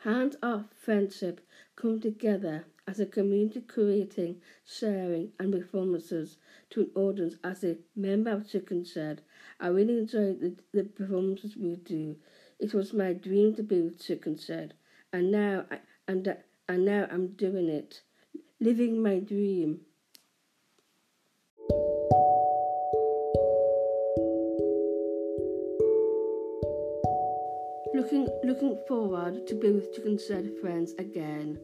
Hands off friendship come together as a community creating, sharing and performances to an audience as a member of Chickenshed. I really enjoyed the, the performances we do. It was my dream to be with Chickenshed and now I, and, and now I'm doing it. Living my dream. Looking looking forward to be with Chickenshed friends again.